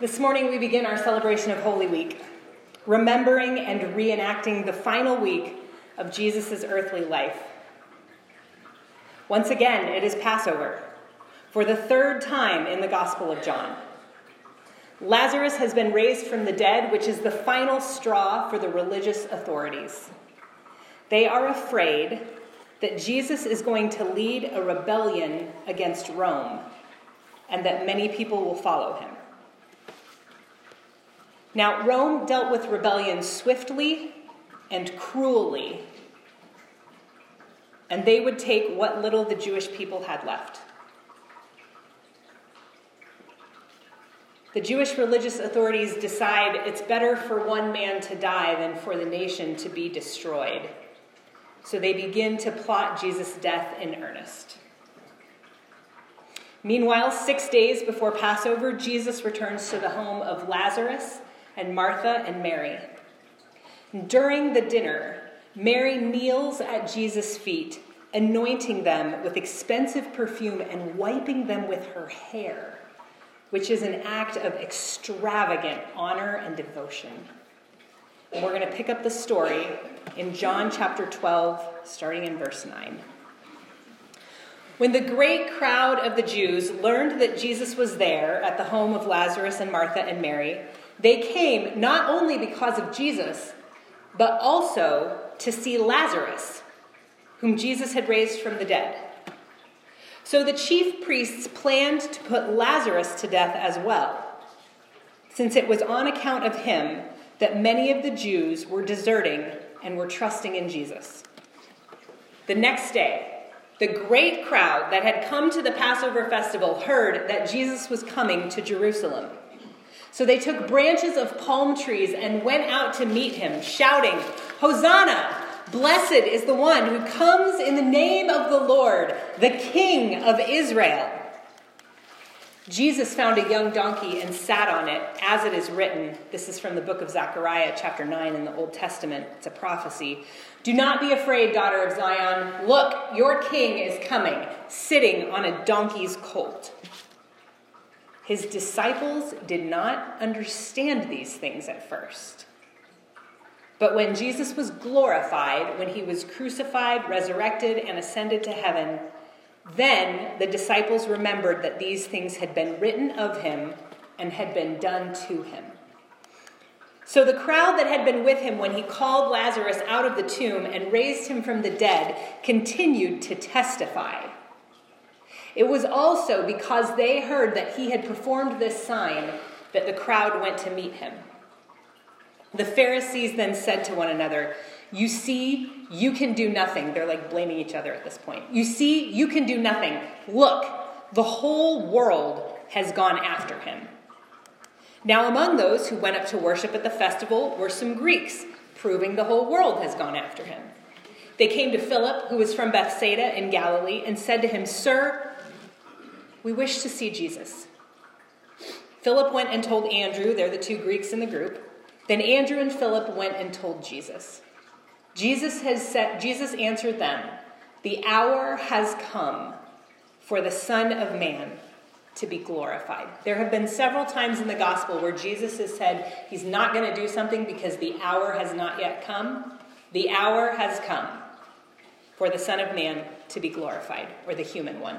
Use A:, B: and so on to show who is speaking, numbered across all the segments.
A: This morning we begin our celebration of Holy Week, remembering and reenacting the final week of Jesus' earthly life. Once again, it is Passover, for the third time in the Gospel of John. Lazarus has been raised from the dead, which is the final straw for the religious authorities. They are afraid that Jesus is going to lead a rebellion against Rome and that many people will follow him. Now, Rome dealt with rebellion swiftly and cruelly, and they would take what little the Jewish people had left. The Jewish religious authorities decide it's better for one man to die than for the nation to be destroyed. So they begin to plot Jesus' death in earnest. Meanwhile, six days before Passover, Jesus returns to the home of Lazarus and Martha and Mary. During the dinner, Mary kneels at Jesus' feet, anointing them with expensive perfume and wiping them with her hair which is an act of extravagant honor and devotion. And we're going to pick up the story in John chapter 12, starting in verse 9. When the great crowd of the Jews learned that Jesus was there at the home of Lazarus and Martha and Mary, they came not only because of Jesus, but also to see Lazarus, whom Jesus had raised from the dead. So the chief priests planned to put Lazarus to death as well, since it was on account of him that many of the Jews were deserting and were trusting in Jesus. The next day, the great crowd that had come to the Passover festival heard that Jesus was coming to Jerusalem. So they took branches of palm trees and went out to meet him, shouting, Hosanna! Blessed is the one who comes in the name of the Lord, the King of Israel. Jesus found a young donkey and sat on it, as it is written. This is from the book of Zechariah, chapter 9 in the Old Testament. It's a prophecy. Do not be afraid, daughter of Zion. Look, your king is coming, sitting on a donkey's colt. His disciples did not understand these things at first. But when Jesus was glorified, when he was crucified, resurrected, and ascended to heaven, then the disciples remembered that these things had been written of him and had been done to him. So the crowd that had been with him when he called Lazarus out of the tomb and raised him from the dead continued to testify. It was also because they heard that he had performed this sign that the crowd went to meet him. The Pharisees then said to one another, You see, you can do nothing. They're like blaming each other at this point. You see, you can do nothing. Look, the whole world has gone after him. Now, among those who went up to worship at the festival were some Greeks, proving the whole world has gone after him. They came to Philip, who was from Bethsaida in Galilee, and said to him, Sir, we wish to see Jesus. Philip went and told Andrew, they're the two Greeks in the group. Then Andrew and Philip went and told Jesus. Jesus has said, Jesus answered them, The hour has come for the Son of Man to be glorified. There have been several times in the gospel where Jesus has said he's not going to do something because the hour has not yet come. The hour has come for the Son of Man to be glorified, or the human one.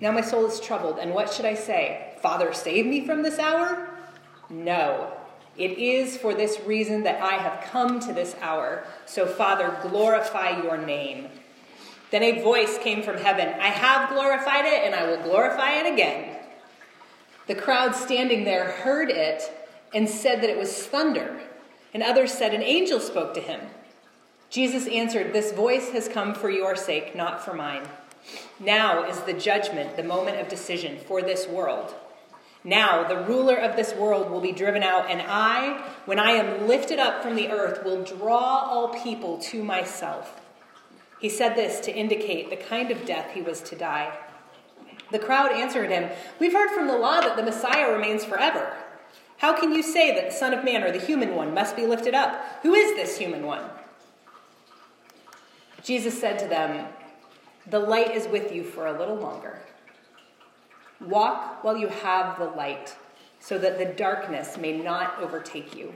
A: Now my soul is troubled, and what should I say? Father, save me from this hour? No. It is for this reason that I have come to this hour. So, Father, glorify your name. Then a voice came from heaven I have glorified it, and I will glorify it again. The crowd standing there heard it and said that it was thunder, and others said an angel spoke to him. Jesus answered, This voice has come for your sake, not for mine. Now is the judgment, the moment of decision for this world. Now the ruler of this world will be driven out, and I, when I am lifted up from the earth, will draw all people to myself. He said this to indicate the kind of death he was to die. The crowd answered him, We've heard from the law that the Messiah remains forever. How can you say that the Son of Man or the human one must be lifted up? Who is this human one? Jesus said to them, The light is with you for a little longer. Walk while you have the light, so that the darkness may not overtake you.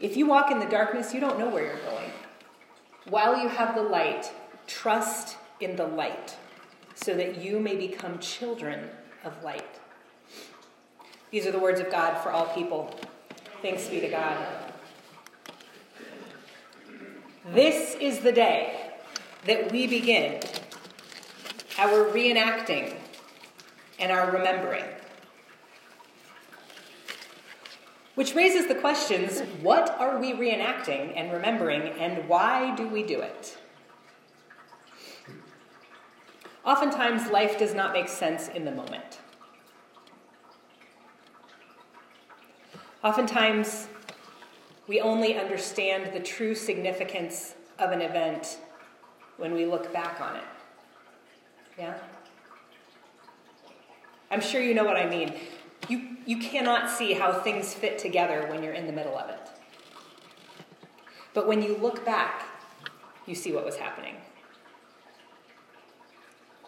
A: If you walk in the darkness, you don't know where you're going. While you have the light, trust in the light, so that you may become children of light. These are the words of God for all people. Thanks be to God. This is the day that we begin our reenacting and our remembering. Which raises the questions what are we reenacting and remembering, and why do we do it? Oftentimes, life does not make sense in the moment. Oftentimes, we only understand the true significance of an event when we look back on it. Yeah? I'm sure you know what I mean. You, you cannot see how things fit together when you're in the middle of it. But when you look back, you see what was happening.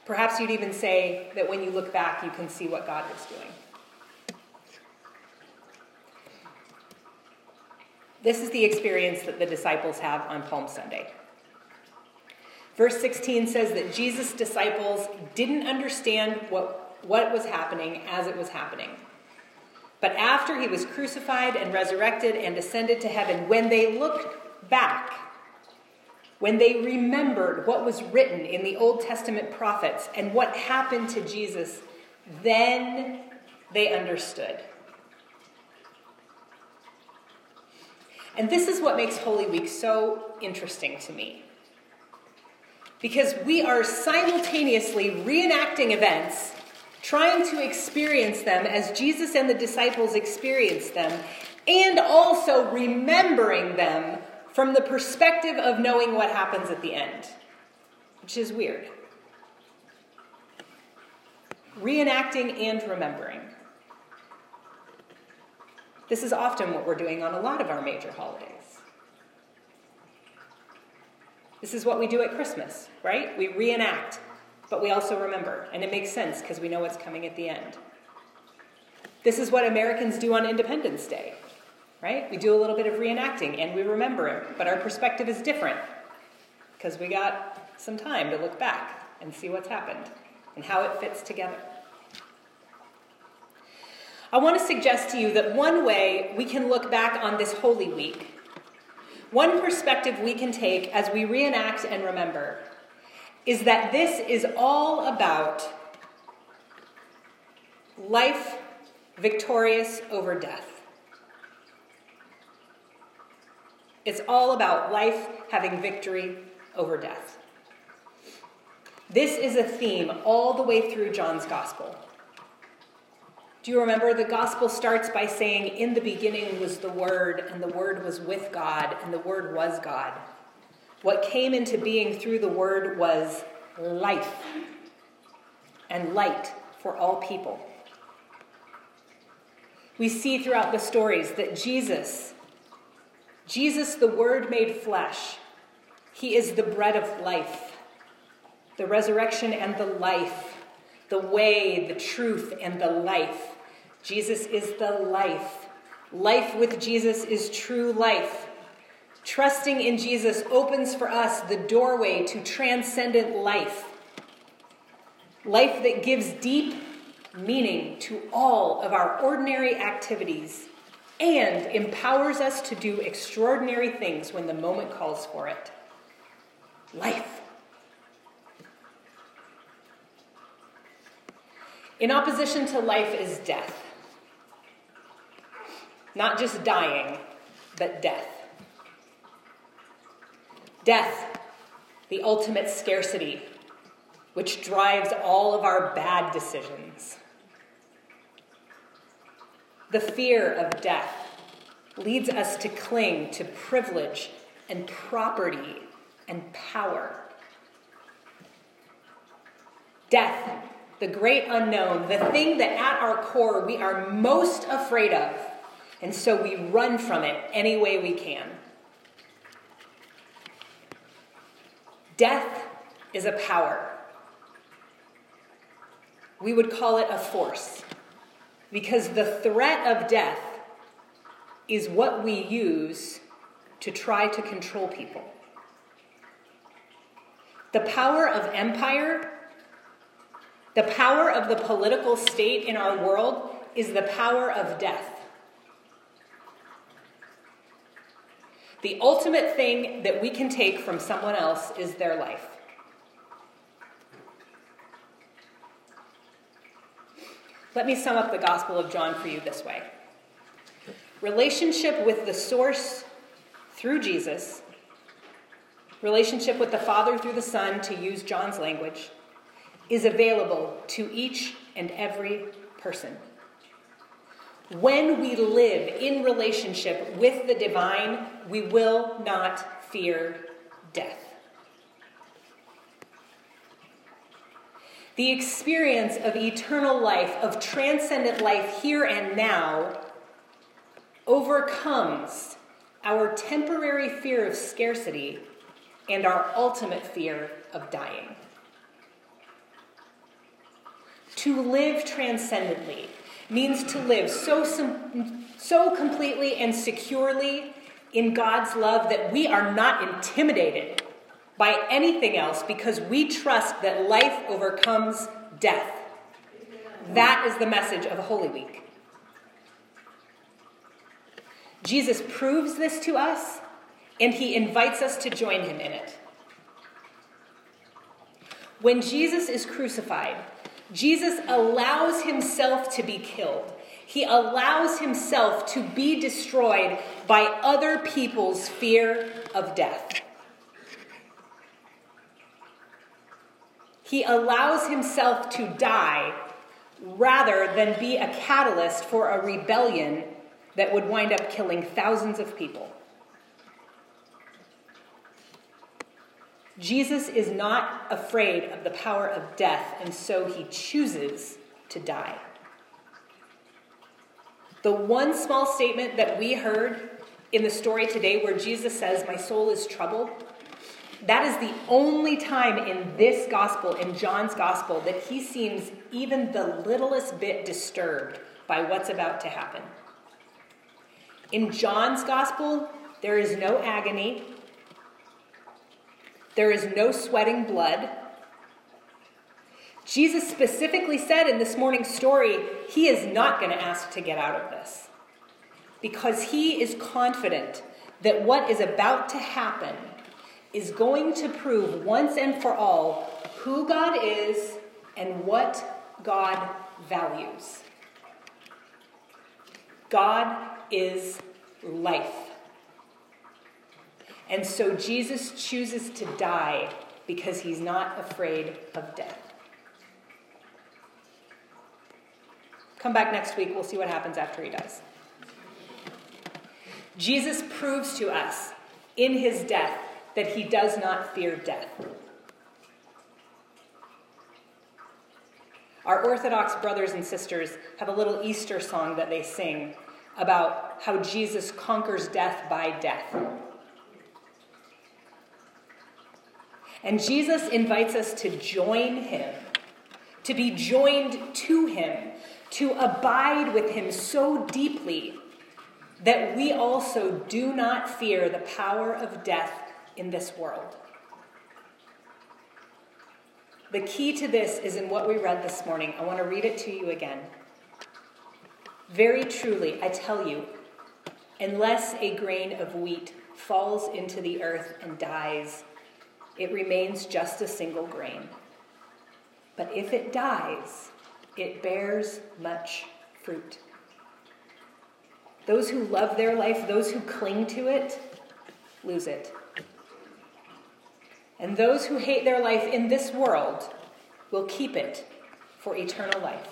A: Perhaps you'd even say that when you look back, you can see what God was doing. This is the experience that the disciples have on Palm Sunday. Verse 16 says that Jesus' disciples didn't understand what, what was happening as it was happening. But after he was crucified and resurrected and ascended to heaven, when they looked back, when they remembered what was written in the Old Testament prophets and what happened to Jesus, then they understood. And this is what makes Holy Week so interesting to me. Because we are simultaneously reenacting events, trying to experience them as Jesus and the disciples experienced them, and also remembering them from the perspective of knowing what happens at the end, which is weird. Reenacting and remembering. This is often what we're doing on a lot of our major holidays. This is what we do at Christmas, right? We reenact, but we also remember, and it makes sense because we know what's coming at the end. This is what Americans do on Independence Day, right? We do a little bit of reenacting and we remember it, but our perspective is different because we got some time to look back and see what's happened and how it fits together. I want to suggest to you that one way we can look back on this Holy Week, one perspective we can take as we reenact and remember, is that this is all about life victorious over death. It's all about life having victory over death. This is a theme all the way through John's Gospel. Do you remember the gospel starts by saying, In the beginning was the Word, and the Word was with God, and the Word was God. What came into being through the Word was life and light for all people. We see throughout the stories that Jesus, Jesus, the Word made flesh, He is the bread of life, the resurrection and the life the way, the truth, and the life. Jesus is the life. Life with Jesus is true life. Trusting in Jesus opens for us the doorway to transcendent life. Life that gives deep meaning to all of our ordinary activities and empowers us to do extraordinary things when the moment calls for it. Life. In opposition to life is death. Not just dying, but death. Death, the ultimate scarcity, which drives all of our bad decisions. The fear of death leads us to cling to privilege and property and power. Death, the great unknown, the thing that at our core we are most afraid of, and so we run from it any way we can. Death is a power. We would call it a force because the threat of death is what we use to try to control people. The power of empire, the power of the political state in our world, is the power of death. The ultimate thing that we can take from someone else is their life. Let me sum up the Gospel of John for you this way relationship with the source through Jesus, relationship with the Father through the Son, to use John's language, is available to each and every person. When we live in relationship with the divine, we will not fear death. The experience of eternal life, of transcendent life here and now, overcomes our temporary fear of scarcity and our ultimate fear of dying. To live transcendently means to live so, so completely and securely in God's love that we are not intimidated by anything else because we trust that life overcomes death. That is the message of Holy Week. Jesus proves this to us, and he invites us to join him in it. When Jesus is crucified, Jesus allows himself to be killed. He allows himself to be destroyed by other people's fear of death. He allows himself to die rather than be a catalyst for a rebellion that would wind up killing thousands of people. Jesus is not afraid of the power of death, and so he chooses to die. The one small statement that we heard in the story today where Jesus says, My soul is troubled, that is the only time in this gospel, in John's gospel, that he seems even the littlest bit disturbed by what's about to happen. In John's gospel, there is no agony, there is no sweating blood. Jesus specifically said in this morning's story, he is not going to ask to get out of this because he is confident that what is about to happen is going to prove once and for all who God is and what God values. God is life. And so Jesus chooses to die because he's not afraid of death. Come back next week, we'll see what happens after he dies. Jesus proves to us in his death that he does not fear death. Our Orthodox brothers and sisters have a little Easter song that they sing about how Jesus conquers death by death. And Jesus invites us to join him, to be joined to him, to abide with him so deeply that we also do not fear the power of death in this world. The key to this is in what we read this morning. I want to read it to you again. Very truly, I tell you, unless a grain of wheat falls into the earth and dies, it remains just a single grain. But if it dies, it bears much fruit. Those who love their life, those who cling to it, lose it. And those who hate their life in this world will keep it for eternal life.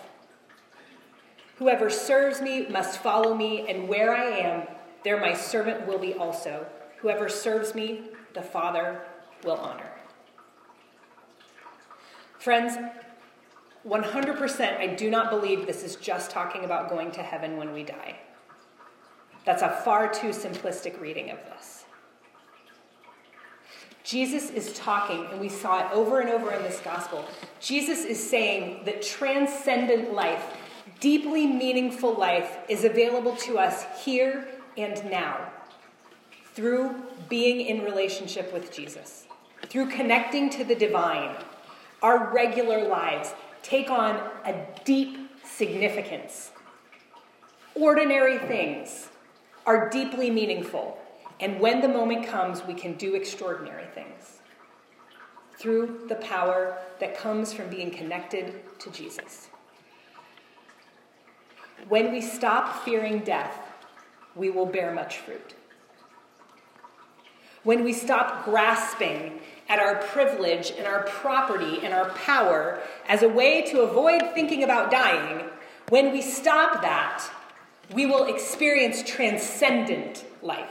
A: Whoever serves me must follow me, and where I am, there my servant will be also. Whoever serves me, the Father will honor. Friends, 100% I do not believe this is just talking about going to heaven when we die. That's a far too simplistic reading of this. Jesus is talking, and we saw it over and over in this gospel. Jesus is saying that transcendent life, deeply meaningful life, is available to us here and now through being in relationship with Jesus, through connecting to the divine. Our regular lives take on a deep significance. Ordinary things are deeply meaningful, and when the moment comes, we can do extraordinary things through the power that comes from being connected to Jesus. When we stop fearing death, we will bear much fruit. When we stop grasping at our privilege and our property and our power as a way to avoid thinking about dying, when we stop that, we will experience transcendent life.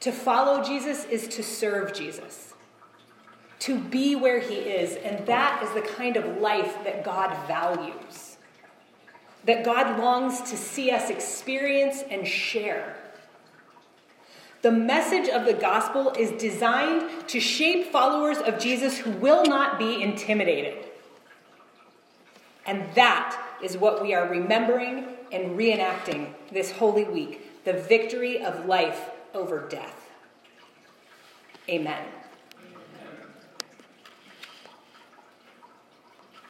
A: To follow Jesus is to serve Jesus, to be where he is, and that is the kind of life that God values, that God longs to see us experience and share. The message of the gospel is designed to shape followers of Jesus who will not be intimidated. And that is what we are remembering and reenacting this Holy Week the victory of life over death. Amen.